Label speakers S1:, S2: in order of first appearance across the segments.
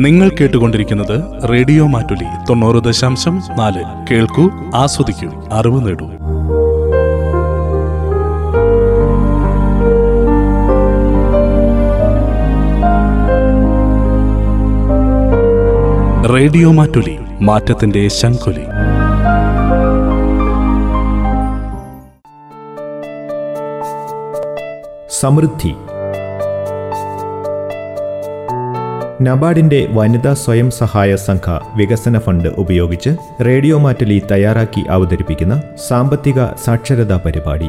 S1: നിങ്ങൾ കേട്ടുകൊണ്ടിരിക്കുന്നത് റേഡിയോ മാറ്റുലി തൊണ്ണൂറ് ദശാംശം നാല്. കേൾക്കൂ ആസ്വദിക്കൂ അറിവ് നേടൂ. റേഡിയോ മാറ്റുലി മാറ്റത്തിന്റെ ശംഖുലി.
S2: സമൃദ്ധി നബാർഡിന്റെ വനിതാ സ്വയം സഹായ സംഘ വികസന ഫണ്ട് ഉപയോഗിച്ച് റേഡിയോ മാറ്റലി തയ്യാറാക്കി അവതരിപ്പിക്കുന്ന സാമ്പത്തിക സാക്ഷരതാ പരിപാടി.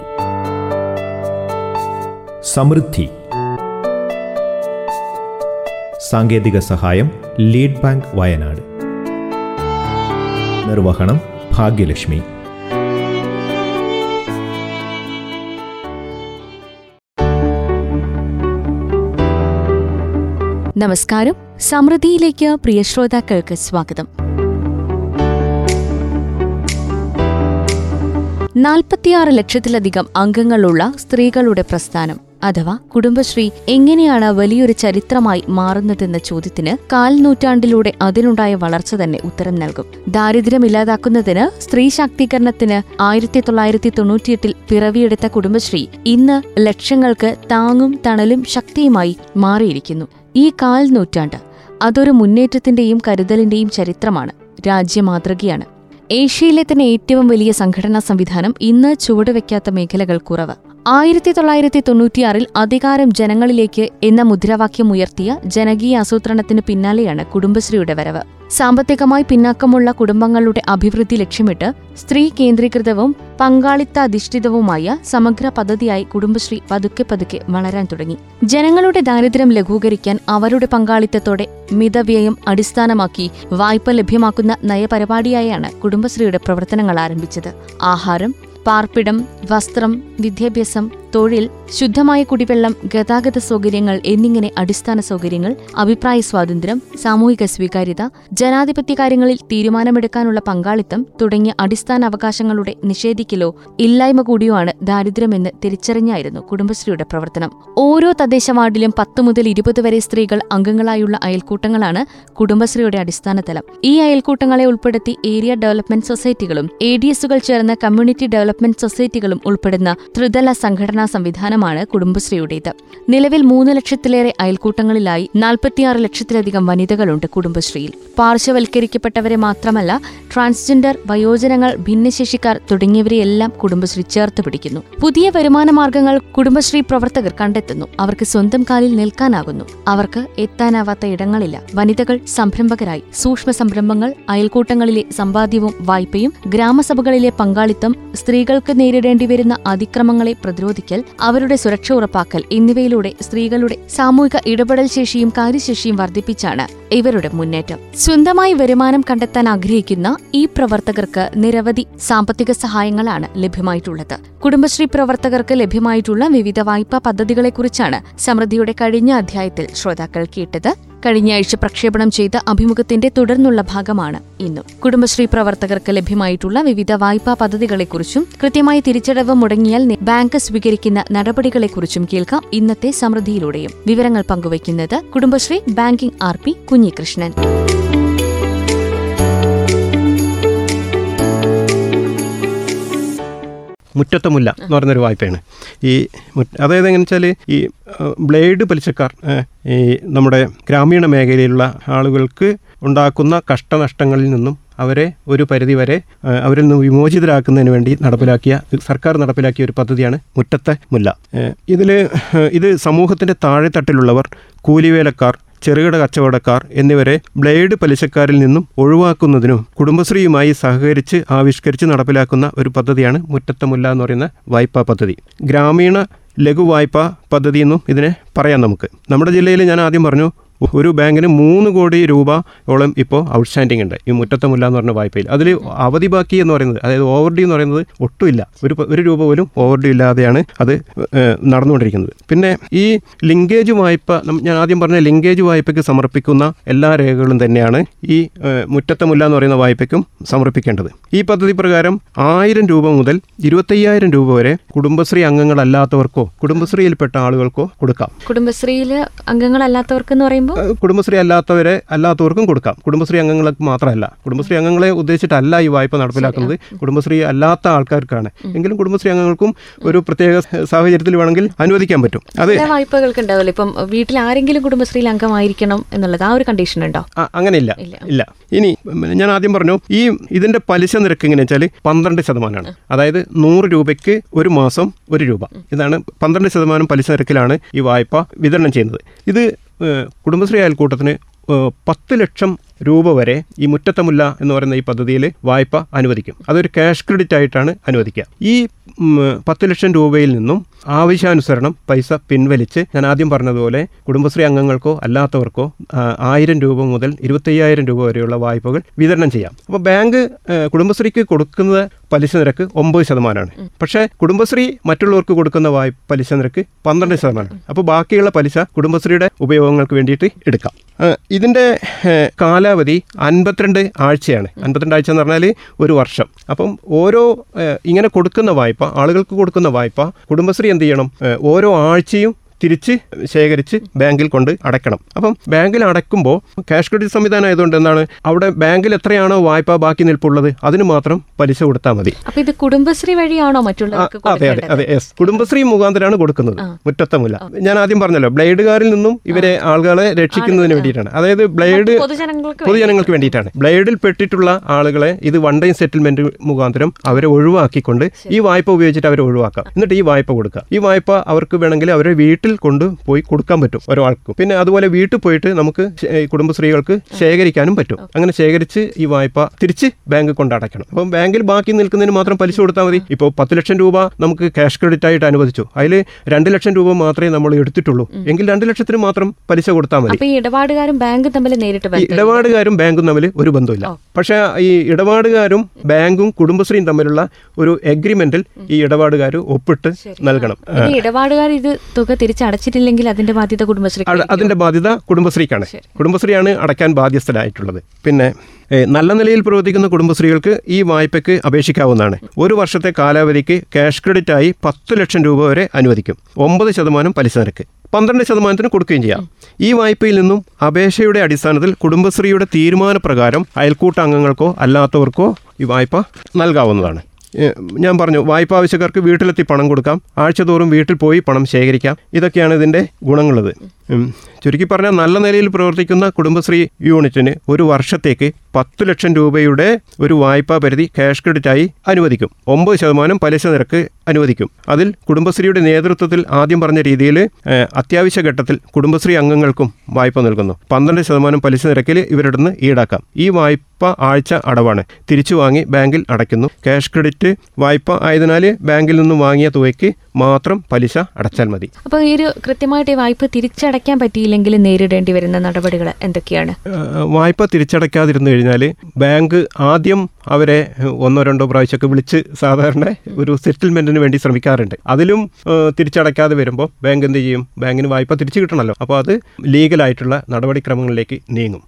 S2: സമൃദ്ധി. സാങ്കേതിക സഹായം ലീഡ് ബാങ്ക് വയനാട്. നിർവഹണം ഭാഗ്യലക്ഷ്മി.
S3: നമസ്കാരം. സമൃദ്ധിയിലേക്ക് പ്രിയ ശ്രോതാക്കൾക്ക് സ്വാഗതം. നാൽപ്പത്തിയാറ് ലക്ഷത്തിലധികം അംഗങ്ങളുള്ള സ്ത്രീകളുടെ പ്രസ്ഥാനം അഥവാ കുടുംബശ്രീ എങ്ങനെയാണ് വലിയൊരു ചരിത്രമായി മാറുന്നതെന്ന ചോദ്യത്തിന് കാൽ നൂറ്റാണ്ടിലൂടെ അതിനുണ്ടായ വളർച്ച തന്നെ ഉത്തരം നൽകും. ദാരിദ്ര്യം ഇല്ലാതാക്കുന്നതിന് സ്ത്രീ ശാക്തീകരണത്തിന് ആയിരത്തി തൊള്ളായിരത്തി തൊണ്ണൂറ്റിയെട്ടിൽ പിറവിയെടുത്ത കുടുംബശ്രീ ഇന്ന് ലക്ഷങ്ങൾക്ക് താങ്ങും തണലും ശക്തിയുമായി മാറിയിരിക്കുന്നു. ഈ കാൽ നൂറ്റാണ്ട് അതൊരു മുന്നേറ്റത്തിന്റെയും കരുതലിന്റെയും ചരിത്രമാണ് രാജ്യമാതൃകയാണ്. ഏഷ്യയിലെ തന്നെ ഏറ്റവും വലിയ സംഘടനാ സംവിധാനം ഇന്ന് ചുവടുവെക്കാത്ത മേഖലകൾ കുറവ് ആയിരത്തി തൊള്ളായിരത്തി തൊണ്ണൂറ്റിയാറിൽ അധികാരം ജനങ്ങളിലേക്ക് എന്ന മുദ്രാവാക്യം ഉയർത്തിയ ജനകീയ ആസൂത്രണത്തിന് പിന്നാലെയാണ് കുടുംബശ്രീയുടെ വരവ്. സാമ്പത്തികമായി പിന്നാക്കമുള്ള കുടുംബങ്ങളുടെ അഭിവൃദ്ധി ലക്ഷ്യമിട്ട് സ്ത്രീ കേന്ദ്രീകൃതവും പങ്കാളിത്താധിഷ്ഠിതവുമായ സമഗ്ര പദ്ധതിയായി കുടുംബശ്രീ പതുക്കെ പതുക്കെ വളരാൻ തുടങ്ങി. ജനങ്ങളുടെ ദാരിദ്ര്യം ലഘൂകരിക്കാൻ അവരുടെ പങ്കാളിത്തത്തോടെ മിതവ്യയം അടിസ്ഥാനമാക്കി വായ്പ ലഭ്യമാക്കുന്ന നയപരിപാടിയായാണ് കുടുംബശ്രീയുടെ പ്രവർത്തനങ്ങൾ ആരംഭിച്ചത്. ആഹാരം പാർപ്പിടം വസ്ത്രം വിദ്യാഭ്യാസം തൊഴിൽ ശുദ്ധമായ കുടിവെള്ളം ഗതാഗത സൗകര്യങ്ങൾ എന്നിങ്ങനെ അടിസ്ഥാന സൗകര്യങ്ങൾ അഭിപ്രായ സ്വാതന്ത്ര്യം സാമൂഹിക സ്വീകാര്യത ജനാധിപത്യ കാര്യങ്ങളിൽ തീരുമാനമെടുക്കാനുള്ള പങ്കാളിത്തം തുടങ്ങിയ അടിസ്ഥാന അവകാശങ്ങളുടെ നിഷേധിക്കലോ ഇല്ലായ്മ കൂടിയോ ആണ് ദാരിദ്ര്യമെന്ന് തിരിച്ചറിഞ്ഞായിരുന്നു കുടുംബശ്രീയുടെ പ്രവർത്തനം. ഓരോ തദ്ദേശ വാർഡിലും പത്ത് മുതൽ ഇരുപത് വരെ സ്ത്രീകൾ അംഗങ്ങളായുള്ള അയൽക്കൂട്ടങ്ങളാണ് കുടുംബശ്രീയുടെ അടിസ്ഥാന തലം. ഈ അയൽക്കൂട്ടങ്ങളെ ഉൾപ്പെടുത്തി ഏരിയ ഡെവലപ്മെന്റ് സൊസൈറ്റികളും എ ഡി എസുകൾ ചേർന്ന കമ്മ്യൂണിറ്റി ഡെവലപ്മെന്റ് സൊസൈറ്റികളും ഉൾപ്പെടുന്ന ത്രിതല സംഘടനാ സംവിധാനമാണ് കുടുംബശ്രീയുടേത്. നിലവിൽ മൂന്ന് ലക്ഷത്തിലേറെ അയൽക്കൂട്ടങ്ങളിലായി നാൽപ്പത്തിയാറ് ലക്ഷത്തിലധികം വനിതകളുണ്ട് കുടുംബശ്രീയിൽ. പാർശ്വവൽക്കരിക്കപ്പെട്ടവരെ മാത്രമല്ല ട്രാൻസ്ജെൻഡർ വയോജനങ്ങൾ ഭിന്നശേഷിക്കാർ തുടങ്ങിയവരെയെല്ലാം കുടുംബശ്രീ ചേർത്ത് പിടിക്കുന്നു. പുതിയ വരുമാന മാർഗങ്ങൾ കുടുംബശ്രീ പ്രവർത്തകർ കണ്ടെത്തുന്നു. അവർക്ക് സ്വന്തം കാലിൽ നിൽക്കാനാകുന്നു. അവർക്ക് എത്താനാവാത്ത ഇടങ്ങളില്ല. വനിതകൾ സംരംഭകരായി. സൂക്ഷ്മ സംരംഭങ്ങൾ അയൽക്കൂട്ടങ്ങളിലെ സമ്പാദ്യവും വായ്പയും ഗ്രാമസഭകളിലെ പങ്കാളിത്തം സ്ത്രീകൾക്ക് നേരിടേണ്ടി വരുന്ന അതിക്രമങ്ങളെ പ്രതിരോധിക്കൽ അവരുടെ സുരക്ഷ ഉറപ്പാക്കൽ എന്നിവയിലൂടെ സ്ത്രീകളുടെ സാമൂഹിക ഇടപെടൽ ശേഷിയും കാര്യശേഷിയും വർദ്ധിപ്പിച്ചാണ് ഇവരുടെ മുന്നേറ്റം. സ്വന്തമായി വരുമാനം കണ്ടെത്താൻ ആഗ്രഹിക്കുന്ന ഈ പ്രവർത്തകർക്ക് നിരവധി സാമ്പത്തിക സഹായങ്ങളാണ് ലഭ്യമായിട്ടുള്ളത്. കുടുംബശ്രീ പ്രവർത്തകർക്ക് ലഭ്യമായിട്ടുള്ള വിവിധ വായ്പാ പദ്ധതികളെക്കുറിച്ചാണ് സമൃദ്ധിയുടെ കഴിഞ്ഞ അധ്യായത്തിൽ ശ്രോതാക്കൾ കേട്ടത്. കഴിഞ്ഞയാഴ്ച പ്രക്ഷേപണം ചെയ്ത അഭിമുഖത്തിന്റെ തുടർന്നുള്ള ഭാഗമാണ് ഇന്നും. കുടുംബശ്രീ പ്രവർത്തകർക്ക് ലഭ്യമായിട്ടുള്ള വിവിധ വായ്പാ പദ്ധതികളെക്കുറിച്ചും കൃത്യമായ തിരിച്ചടവ് മുടങ്ങിയാൽ ബാങ്ക് സ്വീകരിക്കുന്ന നടപടികളെക്കുറിച്ചും കേൾക്കാം ഇന്നത്തെ സമൃദ്ധിയിലൂടെയും. വിവരങ്ങൾ പങ്കുവയ്ക്കുന്നത് Kudumbashree banking R P Kunhikrishnan.
S4: Muttathemulla എന്ന് പറയുന്നൊരു വായ്പയാണ്. ഈ അതായത് എങ്ങനെ വെച്ചാൽ ഈ ബ്ലേഡ് പലിശക്കാർ ഈ നമ്മുടെ ഗ്രാമീണ മേഖലയിലുള്ള ആളുകൾക്ക് ഉണ്ടാക്കുന്ന കഷ്ടനഷ്ടങ്ങളിൽ നിന്നും അവരെ ഒരു പരിധി വരെ അവരിൽ നിന്ന് വിമോചിതരാക്കുന്നതിന് വേണ്ടി നടപ്പിലാക്കിയ സർക്കാർ നടപ്പിലാക്കിയ ഒരു പദ്ധതിയാണ് മുറ്റത്തെ മുല്ല. ഇതിൽ ഇത് സമൂഹത്തിന്റെ താഴെത്തട്ടിലുള്ളവർ കൂലിവേലക്കാർ ചെറുകിട കച്ചവടക്കാർ എന്നിവരെ ബ്ലേഡ് പലിശക്കാരിൽ നിന്നും ഒഴിവാക്കുന്നതിനും കുടുംബശ്രീയുമായി സഹകരിച്ച് ആവിഷ്കരിച്ച് നടപ്പിലാക്കുന്ന ഒരു പദ്ധതിയാണ് മുറ്റത്തമുല്ല എന്ന് പറയുന്ന വായ്പാ പദ്ധതി. ഗ്രാമീണ ലഘു വായ്പാ പദ്ധതി എന്നും ഇതിനെ പറയാം നമുക്ക്. നമ്മുടെ ജില്ലയിൽ ഞാൻ ആദ്യം പറഞ്ഞു ഒരു ബാങ്കിന് മൂന്ന് കോടി രൂപയോളം ഇപ്പോൾ ഔട്ട്സ്റ്റാൻഡിംഗ് ഉണ്ട്. ഈ മുറ്റത്തമുല്ല എന്ന് പറഞ്ഞ വായ്പയിൽ അതിൽ അവധി ബാക്കി എന്ന് പറയുന്നത് അതായത് ഓവർ ഡ്യൂ എന്ന് പറയുന്നത് ഒട്ടുമില്ല. ഒരു ഒരു രൂപ പോലും ഓവർ ഡ്യൂ ഇല്ലാതെയാണ് അത് നടന്നുകൊണ്ടിരിക്കുന്നത്. പിന്നെ ഈ ലിങ്കേജ് വായ്പ ഞാൻ ആദ്യം പറഞ്ഞ ലിങ്കേജ് വായ്പയ്ക്ക് സമർപ്പിക്കുന്ന എല്ലാ രേഖകളും തന്നെയാണ് ഈ മുറ്റത്തമുല്ല എന്ന് പറയുന്ന വായ്പയ്ക്കും സമർപ്പിക്കേണ്ടത്. ഈ പദ്ധതി പ്രകാരം ആയിരം രൂപ മുതൽ ഇരുപത്തയ്യായിരം രൂപ വരെ കുടുംബശ്രീ അംഗങ്ങളല്ലാത്തവർക്കോ കുടുംബശ്രീയിൽപ്പെട്ട ആളുകൾക്കോ കൊടുക്കാം.
S3: കുടുംബശ്രീയിൽ അംഗങ്ങളല്ലാത്തവർക്ക് എന്ന് പറയുമ്പോൾ
S4: കുടുംബശ്രീ അല്ലാത്തവരെ അല്ലാത്തവർക്കും കൊടുക്കാം. കുടുംബശ്രീ അംഗങ്ങൾക്ക് മാത്രമല്ല. കുടുംബശ്രീ അംഗങ്ങളെ ഉദ്ദേശിച്ചിട്ടല്ല ഈ വായ്പ നടപ്പിലാക്കുന്നത്. കുടുംബശ്രീ അല്ലാത്ത ആൾക്കാർക്കാണ്. എങ്കിലും കുടുംബശ്രീ അംഗങ്ങൾക്കും ഒരു പ്രത്യേക സാഹചര്യത്തിൽ വേണമെങ്കിൽ അനുവദിക്കാൻ പറ്റും. അതെ.
S3: വായ്പകൾക്ക് ഉണ്ടാവില്ല? ഇപ്പം വീട്ടിൽ ആരെങ്കിലും കുടുംബശ്രീയിൽ അംഗമായിരിക്കണം എന്നുള്ളത് ആ ഒരു കണ്ടീഷൻ ഉണ്ടോ?
S4: ആ, അങ്ങനെയില്ല.
S3: ഇല്ല.
S4: ഇല്ല. ഇനി ഞാൻ ആദ്യം പറഞ്ഞു ഈ ഇതിന്റെ പലിശ നിരക്ക് എങ്ങനെ വെച്ചാൽ പന്ത്രണ്ട് ശതമാനമാണ്. അതായത് നൂറ് രൂപയ്ക്ക് ഒരു മാസം ഒരു രൂപ. ഇതാണ് പന്ത്രണ്ട് ശതമാനം പലിശ നിരക്കിലാണ് ഈ വായ്പ വിതരണം ചെയ്യുന്നത്. ഇത് കുടുംബശ്രീ അയൽക്കൂട്ടത്തിന് പത്ത് ലക്ഷം രൂപ വരെ ഈ മുറ്റത്തമുല്ല എന്ന് പറയുന്ന ഈ പദ്ധതിയിൽ വായ്പ അനുവദിക്കും. അതൊരു ക്യാഷ് ക്രെഡിറ്റ് ആയിട്ടാണ് അനുവദിക്കുക. ഈ പത്ത് ലക്ഷം രൂപയിൽ നിന്നും ആവശ്യാനുസരണം പൈസ പിൻവലിച്ച് ഞാൻ ആദ്യം പറഞ്ഞതുപോലെ കുടുംബശ്രീ അംഗങ്ങൾക്കോ അല്ലാത്തവർക്കോ ആയിരം രൂപ മുതൽ ഇരുപത്തയ്യായിരം രൂപ വരെയുള്ള വായ്പകൾ വിതരണം ചെയ്യാം. അപ്പോൾ ബാങ്ക് കുടുംബശ്രീക്ക് കൊടുക്കുന്ന പലിശ നിരക്ക് ഒമ്പത് ശതമാനമാണ്. പക്ഷേ കുടുംബശ്രീ മറ്റുള്ളവർക്ക് കൊടുക്കുന്ന വായ്പ പലിശ നിരക്ക് പന്ത്രണ്ട് ശതമാനമാണ്. അപ്പോൾ ബാക്കിയുള്ള പലിശ കുടുംബശ്രീയുടെ ഉപയോഗങ്ങൾക്ക് വേണ്ടിയിട്ട് എടുക്കാം. ഇതിന്റെ കാലാവധി അൻപത്തിരണ്ട് ആഴ്ചയാണ്. അൻപത്തിരണ്ട് ആഴ്ച എന്ന് പറഞ്ഞാൽ ഒരു വർഷം. അപ്പം ഓരോ ഇങ്ങനെ കൊടുക്കുന്ന വായ്പ ആളുകൾക്ക് കൊടുക്കുന്ന വായ്പ കുടുംബശ്രീ എന്ത് ചെയ്യണം? ഓരോ ആഴ്ചയും തിരിച്ച് ശേഖരിച്ച് ബാങ്കിൽ കൊണ്ട് അടയ്ക്കണം. അപ്പം ബാങ്കിൽ അടയ്ക്കുമ്പോൾ ക്യാഷ് ക്രെഡിറ്റ് സംവിധാനം ആയതുകൊണ്ട് എന്താണ്? അവിടെ ബാങ്കിൽ എത്രയാണോ വായ്പ ബാക്കി നിൽപ്പുള്ളത് അതിന് മാത്രം പലിശ കൊടുത്താൽ മതി.
S3: അപ്പൊ ഇത് കുടുംബശ്രീ വഴിയാണോ
S4: ആ,
S3: മറ്റുള്ളവർക്ക്
S4: അതെ അതെ അതെ യെസ് കുടുംബശ്രീ മുഖാന്തരമാണ് കൊടുക്കുന്നത്. മുറ്റത്തമില്ല. ഞാൻ ആദ്യം പറഞ്ഞല്ലോ ബ്ലേഡുകാരിൽ നിന്നും ഇവരെ ആളുകളെ രക്ഷിക്കുന്നതിന് വേണ്ടിയിട്ടാണ്. അതായത് ബ്ലേഡ്
S3: പൊതുജനങ്ങൾക്ക്
S4: പൊതുജനങ്ങൾക്ക് വേണ്ടിയിട്ടാണ്. ബ്ലേഡിൽ പെട്ടിട്ടുള്ള ആളുകളെ ഇത് വൺ ടൈം സെറ്റിൽമെന്റ് മുഖാന്തരം അവരെ ഒഴിവാക്കിക്കൊണ്ട് ഈ വായ്പ ഉപയോഗിച്ചിട്ട് അവരെ ഒഴിവാക്കാം. എന്നിട്ട് ഈ വായ്പ കൊടുക്കുക. ഈ വായ്പ അവർക്ക് വേണമെങ്കിൽ അവരെ വീട്ടിൽ കൊണ്ട് പോയി കൊടുക്കാൻ പറ്റും ഒരാൾക്ക്. പിന്നെ അതുപോലെ വീട്ടിൽ പോയിട്ട് നമുക്ക് കുടുംബശ്രീകൾക്ക് ശേഖരിക്കാനും പറ്റും. അങ്ങനെ ശേഖരിച്ച് ഈ വായ്പ തിരിച്ച് ബാങ്ക് കൊണ്ട് അടയ്ക്കണം. അപ്പം ബാങ്കിൽ ബാക്കി നിൽക്കുന്നതിന് മാത്രം പലിശ കൊടുത്താൽ മതി. ഇപ്പോൾ പത്ത് ലക്ഷം രൂപ നമുക്ക് ക്യാഷ് ക്രെഡിറ്റ് ആയിട്ട് അനുവദിച്ചു. അതിൽ രണ്ട് ലക്ഷം രൂപ മാത്രമേ നമ്മൾ എടുത്തിട്ടുള്ളൂ. എങ്കിൽ രണ്ട് ലക്ഷത്തിന് മാത്രം പലിശ കൊടുത്താൽ മതി.
S3: ഇടപാടുകാരും ബാങ്കും തമ്മിൽ നേരിട്ട്
S4: ഇടപാടുകാരും ബാങ്കും തമ്മിൽ ഒരു ബന്ധമില്ല പക്ഷേ ഈ ഇടപാടുകാരും ബാങ്കും കുടുംബശ്രീയും തമ്മിലുള്ള ഒരു എഗ്രിമെന്റിൽ ഈ ഇടപാടുകാർ ഒപ്പിട്ട് നൽകണം.
S3: ഇടപാടുകാർ ഇത് തുക തിരിച്ചടച്ചിട്ടില്ലെങ്കിൽ അതിന്റെ ബാധ്യത കുടുംബശ്രീ
S4: അതിന്റെ ബാധ്യത കുടുംബശ്രീക്കാണ്. കുടുംബശ്രീയാണ് അടയ്ക്കാൻ ബാധ്യസ്ഥരായിട്ടുള്ളത്. പിന്നെ നല്ല നിലയിൽ പ്രവർത്തിക്കുന്ന കുടുംബശ്രീകൾക്ക് ഈ വായ്പയ്ക്ക് അപേക്ഷിക്കാവുന്നതാണ്. ഒരു വർഷത്തെ കാലാവധിക്ക് ക്യാഷ് ക്രെഡിറ്റ് ആയി പത്ത് ലക്ഷം രൂപ വരെ അനുവദിക്കും. ഒമ്പത് ശതമാനം പലിശ നിരക്ക്. പന്ത്രണ്ട് ശതമാനത്തിന് കൊടുക്കുകയും ചെയ്യാം. ഈ വായ്പയിൽ നിന്നും അപേക്ഷയുടെ അടിസ്ഥാനത്തിൽ കുടുംബശ്രീയുടെ തീരുമാനപ്രകാരം അയൽക്കൂട്ട അംഗങ്ങൾക്കോ അല്ലാത്തവർക്കോ ഈ വായ്പ നൽകാവുന്നതാണ്. ഞാൻ പറഞ്ഞു വായ്പ ആവശ്യക്കാർക്ക് വീട്ടിലെത്തി പണം കൊടുക്കാം. ആഴ്ചതോറും വീട്ടിൽ പോയി പണം ശേഖരിക്കാം. ഇതൊക്കെയാണ് ഇതിന്റെ ഗുണങ്ങളുള്ളത്. ചുരുക്കി പറഞ്ഞാൽ നല്ല നിലയിൽ പ്രവർത്തിക്കുന്ന കുടുംബശ്രീ യൂണിറ്റിന് ഒരു വർഷത്തേക്ക് പത്ത് ലക്ഷം രൂപയുടെ ഒരു വായ്പാ പരിധി ക്യാഷ് ക്രെഡിറ്റായി അനുവദിക്കും. ഒമ്പത് ശതമാനം പലിശ നിരക്ക് അനുവദിക്കും. അതിൽ കുടുംബശ്രീയുടെ നേതൃത്വത്തിൽ ആദ്യം പറഞ്ഞ രീതിയിൽ അത്യാവശ്യ ഘട്ടത്തിൽ കുടുംബശ്രീ അംഗങ്ങൾക്കും വായ്പ നൽകുന്നു. പന്ത്രണ്ട് ശതമാനം പലിശ നിരക്കിൽ ഇവരുടെ നിന്ന് ഈടാക്കാം. ഈ വായ്പ ആഴ്ച അടവാണ്. തിരിച്ചു വാങ്ങി ബാങ്കിൽ അടയ്ക്കുന്നു. ക്യാഷ് ക്രെഡിറ്റ് വായ്പ ആയതിനാൽ ബാങ്കിൽ നിന്നും വാങ്ങിയ തുകയ്ക്ക് മാത്രം പലിശ അടച്ചാൽ മതി.
S3: അപ്പോൾ ഈ ഒരു കൃത്യമായിട്ട് ഈ വായ്പ തിരിച്ചടയ്ക്കാൻ പറ്റിയില്ലെങ്കിൽ നേരിടേണ്ടി വരുന്ന നടപടികൾ എന്തൊക്കെയാണ്?
S4: വായ്പ തിരിച്ചടയ്ക്കാതിരുന്നു കഴിഞ്ഞാൽ ബാങ്ക് ആദ്യം അവരെ ഒന്നോ രണ്ടോ പ്രാവശ്യമൊക്കെ വിളിച്ച് സാധാരണ ഒരു സെറ്റിൽമെന്റിന് വേണ്ടി ശ്രമിക്കാറുണ്ട്. അതിലും തിരിച്ചടയ്ക്കാതെ വരുമ്പോൾ ബാങ്ക് എന്ത് ചെയ്യും? ബാങ്കിന് വായ്പ തിരിച്ചു കിട്ടണമല്ലോ അപ്പോൾ അത് ലീഗലായിട്ടുള്ള നടപടിക്രമങ്ങളിലേക്ക് നീങ്ങും.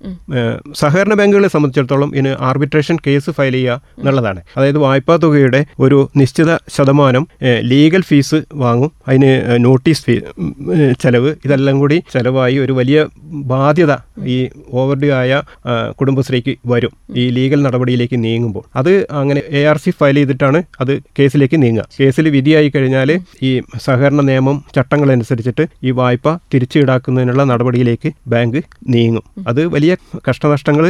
S4: സഹകരണ ബാങ്കുകളെ സംബന്ധിച്ചിടത്തോളം ഇതിന് ആർബിട്രേഷൻ കേസ് ഫയൽ ചെയ്യുക എന്നുള്ളതാണ്. അതായത് വായ്പാ തുകയുടെ ഒരു നിശ്ചിത ശതമാനം ലീഗൽ ഫീസ് വാങ്ങും. അതിന് നോട്ടീസ് ഫീ ചെലവ്. ഇതെല്ലാം കൂടി ചെലവായി ഒരു വലിയ ബാധ്യത ഈ ഓവർഡ്യൂ ആയ കുടുംബശ്രീക്ക് വരും. ഈ ലീഗൽ നടപടിയിലേക്ക് നീങ്ങുമ്പോൾ. അത് അങ്ങനെ എ ആർ സി ഫയൽ ചെയ്തിട്ടാണ് അത് കേസിലേക്ക് നീങ്ങുക. കേസിൽ വിധിയായി കഴിഞ്ഞാൽ ഈ സഹകരണ നിയമം ചട്ടങ്ങൾ അനുസരിച്ചിട്ട് ഈ വായ്പ തിരിച്ചു ഈടാക്കുന്നതിനുള്ള നടപടിയിലേക്ക് ബാങ്ക് നീങ്ങും. അത് വലിയ കഷ്ടനഷ്ടങ്ങൾ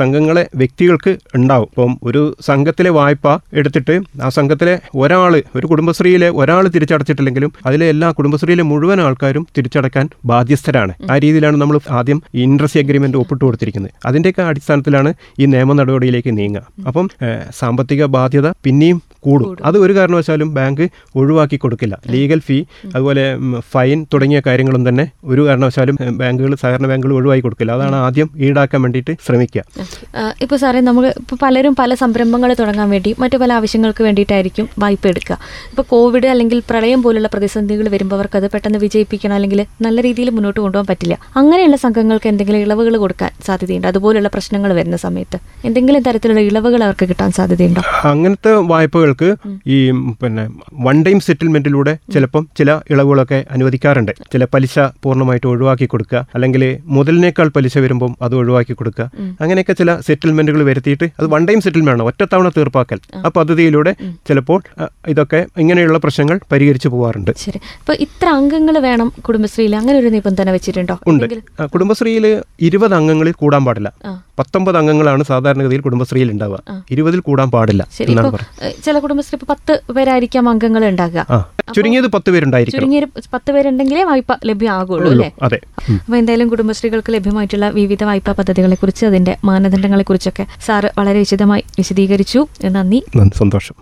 S4: സംഘങ്ങളെ വ്യക്തികൾക്ക് ഉണ്ടാവും. ഇപ്പം ഒരു സംഘത്തിലെ വായ്പ എടുത്തിട്ട് ആ സംഘത്തിലെ ഒരാൾ ഒരു കുടുംബശ്രീയിലെ ഒരാൾ തിരിച്ചടച്ചിട്ടില്ലെങ്കിലും അതിലെ എല്ലാ കുടുംബശ്രീയിലെ മുഴുവൻ ആൾക്കാരും തിരിച്ചടക്കാൻ ബാധ്യസ്ഥരാണ്. ആ രീതിയിലാണ് നമ്മൾ ആദ്യം ഇൻട്രസ്റ്റ് അഗ്രിമെന്റ് ഒപ്പിട്ട് കൊടുത്തിരിക്കുന്നത് അതിന്റെയൊക്കെ അടിസ്ഥാനത്തിലാണ് ഈ നിയമ നടപടിയിലേക്ക് നീങ്ങുക. അപ്പം സാമ്പത്തിക ബാധ്യത പിന്നെയും കൂടും. അത് ഒരു കാരണവശാലും ബാങ്ക് ഒഴിവാക്കി കൊടുക്കില്ല. ലീഗൽ ഫീ അതുപോലെ ഫൈൻ തുടങ്ങിയ കാര്യങ്ങളും തന്നെ ഒരു കാരണവശാലും ബാങ്കുകൾ സഹകരണ ബാങ്കുകൾ ഒഴിവാക്കി കൊടുക്കില്ല. അതാണ് ആദ്യം ഈടാക്കാൻ വേണ്ടിയിട്ട് ശ്രമിക്കുക.
S3: ഇപ്പോൾ സാറേ നമ്മൾ ഇപ്പോൾ പലരും പല സംരംഭങ്ങൾ തുടങ്ങാൻ വേണ്ടി മറ്റു പല ആവശ്യങ്ങൾക്ക് വേണ്ടിയിട്ടായിരിക്കും വായ്പ എടുക്കുക. ഇപ്പോൾ കോവിഡ് അല്ലെങ്കിൽ പ്രളയം പോലുള്ള പ്രതിസന്ധികൾ വരുമ്പോൾ അവർക്ക് അത് പെട്ടെന്ന് വിജയിപ്പിക്കണം അല്ലെങ്കിൽ നല്ല രീതിയിൽ മുന്നോട്ട് കൊണ്ടുപോകാൻ പറ്റില്ല. അങ്ങനെയുള്ള സംഘങ്ങൾക്ക് എന്തെങ്കിലും ഇളവുകൾ കൊടുക്കാൻ സാധ്യതയുണ്ട്? അതുപോലുള്ള പ്രശ്നങ്ങൾ വരുന്ന സമയത്ത് എന്തെങ്കിലും തരത്തിലുള്ള ഇളവുകൾ അവർക്ക് കിട്ടാൻ സാധ്യതയുണ്ടോ?
S4: അങ്ങനത്തെ വായ്പകൾക്ക് ആളുകൾക്ക് ഈ പിന്നെ വൺ ടൈം സെറ്റിൽമെന്റിലൂടെ ചിലപ്പം ചില ഇളവുകളൊക്കെ അനുവദിക്കാറുണ്ട്. ചില പലിശ പൂർണമായിട്ട് ഒഴിവാക്കി കൊടുക്കുക. അല്ലെങ്കിൽ മുതലിനേക്കാൾ പലിശ വരുമ്പം അത് ഒഴിവാക്കി കൊടുക്കുക. അങ്ങനെയൊക്കെ ചില സെറ്റിൽമെന്റുകൾ വരുത്തിയിട്ട് അത് വൺ ടൈം സെറ്റിൽമെന്റ് ആണ്. ഒറ്റത്തവണ തീർപ്പാക്കൽ. ആ. പദ്ധതിയിലൂടെ ചിലപ്പോൾ ഇതൊക്കെ ഇങ്ങനെയുള്ള പ്രശ്നങ്ങൾ പരിഹരിച്ചു പോവാറുണ്ട്.
S3: ശരി. അപ്പോൾ ഇത്ര അംഗങ്ങൾ വേണം കുടുംബശ്രീയിൽ. അങ്ങനെ ഒരു നിബന്ധന വെച്ചിട്ടുണ്ടോ?
S4: ഉണ്ട്. കുടുംബശ്രീയിൽ ഇരുപത് അംഗങ്ങളിൽ കൂടാൻ പാടില്ല. പത്തൊമ്പത് അംഗങ്ങളാണ് സാധാരണഗതിയിൽ കുടുംബശ്രീയിൽ ഉണ്ടാവുക. ഇരുപതിൽ കൂടാൻ പാടില്ല
S3: ശരി. ചില കുടുംബശ്രീ ഇപ്പൊ പത്ത് പേരായിരിക്കാം അംഗങ്ങൾ ഉണ്ടാകുക.
S4: ചുരുങ്ങിയത് പത്ത് പേരുണ്ടായിരിക്കും
S3: ചുരുങ്ങിയ പത്ത് പേരുണ്ടെങ്കിലേ വായ്പ ലഭ്യമാകുള്ളൂ. അല്ലേ?
S4: അതെ.
S3: അപ്പൊ എന്തായാലും കുടുംബശ്രീകൾക്ക് ലഭ്യമായിട്ടുള്ള വിവിധ വായ്പാ പദ്ധതികളെ കുറിച്ച് അതിന്റെ മാനദണ്ഡങ്ങളെ കുറിച്ചൊക്കെ സാറ് വളരെ വിശദമായി വിശദീകരിച്ചു. നന്ദി,
S4: സന്തോഷം.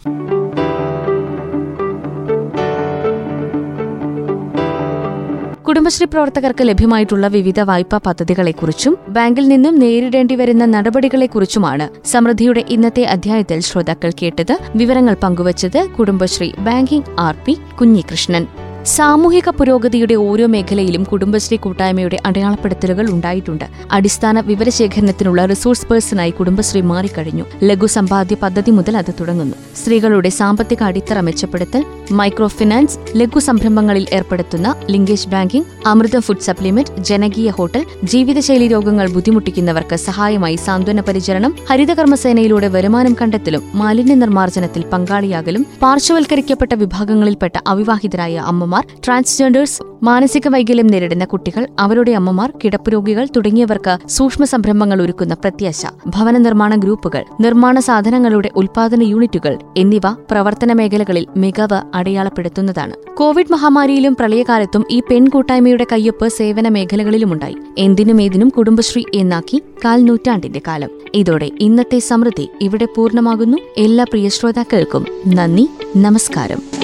S3: കുടുംബശ്രീ പ്രവർത്തകർക്ക് ലഭ്യമായിട്ടുള്ള വിവിധ വായ്പാ പദ്ധതികളെക്കുറിച്ചും ബാങ്കിൽ നിന്നും നേരിടേണ്ടി വരുന്ന നടപടികളെക്കുറിച്ചുമാണ് സമൃദ്ധിയുടെ ഇന്നത്തെ അധ്യായത്തിൽ ശ്രോതാക്കൾ കേട്ടത്. വിവരങ്ങൾ പങ്കുവച്ചത് Kudumbashree banking R P Kunhikrishnan. സാമൂഹിക പുരോഗതിയുടെ ഓരോ മേഖലയിലും കുടുംബശ്രീ കൂട്ടായ്മയുടെ അടയാളപ്പെടുത്തലുകൾ ഉണ്ടായിട്ടുണ്ട്. അടിസ്ഥാന വിവരശേഖരണത്തിനുള്ള റിസോഴ്സ് പേഴ്സണായി കുടുംബശ്രീ മാറിക്കഴിഞ്ഞു. ലഘു സമ്പാദ്യ പദ്ധതി മുതൽ അത് തുടങ്ങുന്നു. സ്ത്രീകളുടെ സാമ്പത്തിക അടിത്തറ മെച്ചപ്പെടുത്തൽ മൈക്രോ ഫിനാൻസ് ലഘു സംരംഭങ്ങളിൽ ഏർപ്പെടുത്തുന്ന linkage banking Amrutha food supplement ജനകീയ ഹോട്ടൽ ജീവിതശൈലി രോഗങ്ങൾ ബുദ്ധിമുട്ടിക്കുന്നവർക്ക് സഹായമായി സാന്ത്വന പരിചരണം ഹരിതകർമ്മസേനയിലൂടെ വരുമാനം കണ്ടെത്തലും മാലിന്യ നിർമ്മാർജനത്തിൽ പങ്കാളിയാകലും പാർശ്വവൽക്കരിക്കപ്പെട്ട വിഭാഗങ്ങളിൽപ്പെട്ട അവിവാഹിതരായ അമ്മമാർ ട്രാൻസ്ജെൻഡേഴ്സ് മാനസിക വൈകല്യം നേരിടുന്ന കുട്ടികൾ അവരുടെ അമ്മമാർ കിടപ്പുരോഗികൾ തുടങ്ങിയവർക്ക് സൂക്ഷ്മ സംരംഭങ്ങൾ ഒരുക്കുന്ന പ്രത്യാശ. ഭവന നിർമ്മാണ ഗ്രൂപ്പുകൾ നിർമ്മാണ സാധനങ്ങളുടെ ഉൽപാദന യൂണിറ്റുകൾ എന്നിവ പ്രവർത്തന മേഖലകളിൽ മികവ് അടയാളപ്പെടുത്തുന്നതാണ്. കോവിഡ് മഹാമാരിയിലും പ്രളയകാലത്തും ഈ പെൺകൂട്ടായ്മയുടെ കയ്യൊപ്പ് സേവന മേഖലകളിലുമുണ്ടായി. എന്തിനും ഏതിനും കുടുംബശ്രീ എന്നാക്കി കാൽ നൂറ്റാണ്ടിന്റെ കാലം. ഇതോടെ ഇന്നത്തെ സമൃദ്ധി ഇവിടെ പൂർണമാകുന്നു. എല്ലാ പ്രിയ ശ്രോതാക്കൾക്കും നന്ദി നമസ്കാരം.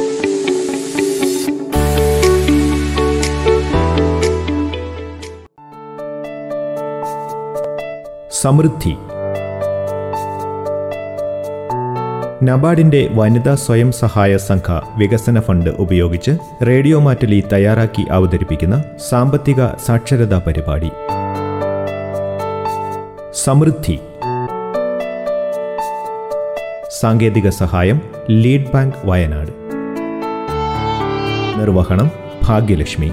S2: സമൃദ്ധി. നബാർഡിന്റെ വനിതാ സ്വയം സഹായ സംഘ വികസന ഫണ്ട് ഉപയോഗിച്ച് റേഡിയോ മാറ്റലി തയ്യാറാക്കി അവതരിപ്പിക്കുന്ന സാമ്പത്തിക സാക്ഷരതാ പരിപാടി. സമൃദ്ധി. സാങ്കേതിക സഹായം ലീഡ് ബാങ്ക് വയനാട്. നിർവഹണം ഭാഗ്യലക്ഷ്മി.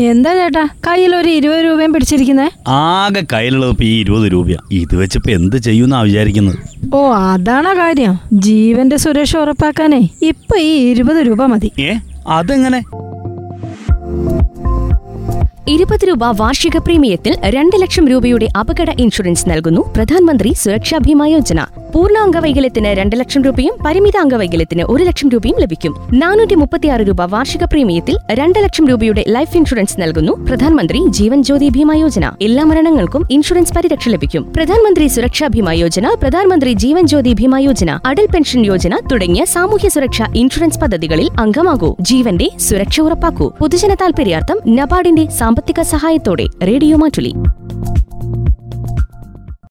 S5: എന്താ ചേട്ടാ? കയ്യിൽ ഒരു ഇരുപത് രൂപയും പിടിച്ചിരിക്കുന്നേ?
S6: ആകെ കയ്യിലുള്ളത് ഇപ്പൊ ഈ ഇരുപത് രൂപയാ. ഇത് വെച്ചിപ്പോ എന്ത് ചെയ്യുന്നാ വിചാരിക്കുന്നത്?
S5: ഓ അതാണോ കാര്യം. ജീവന്റെ സുരക്ഷ ഉറപ്പാക്കാനേ ഇപ്പൊ ഈ ഇരുപത് രൂപ മതി.
S6: ഏ? അതെങ്ങനെ?
S7: ഇരുപത് രൂപ വാർഷിക പ്രീമിയത്തിൽ രണ്ട് ലക്ഷം രൂപയുടെ അപകട ഇൻഷുറൻസ് നൽകുന്നു പ്രധാനമന്ത്രി സുരക്ഷാ ബീമ യോജന. പൂർണ അംഗവൈകല്യത്തിന് രണ്ട് ലക്ഷം രൂപയും പരിമിത അംഗവൈകല്യത്തിന് ഒരു ലക്ഷം രൂപയും ലഭിക്കും. നാനൂറ്റി മുപ്പത്തിയാറ് രൂപ വാർഷിക പ്രീമിയത്തിൽ രണ്ട് ലക്ഷം രൂപയുടെ ലൈഫ് ഇൻഷുറൻസ് നൽകുന്നു. പ്രധാനമന്ത്രി ജീവൻ ജ്യോതി ഭീമ യോജന. എല്ലാ മരണങ്ങൾക്കും ഇൻഷുറൻസ് പരിരക്ഷ ലഭിക്കും. പ്രധാനമന്ത്രി സുരക്ഷാ ഭീമ യോജന പ്രധാനമന്ത്രി ജീവൻ ജ്യോതി ഭീമ യോജന അടൽ പെൻഷൻ യോജന തുടങ്ങിയ സാമൂഹ്യ സുരക്ഷാ ഇൻഷുറൻസ് പദ്ധതികളിൽ അംഗമാകൂ. ജീവന്റെ സുരക്ഷ ഉറപ്പാക്കൂ. പൊതുജന താൽപര്യാർത്ഥം നബാർഡിന്റെ സാമ്പത്തിക സഹായത്തോടെ റേഡിയോ മാറ്റുലി.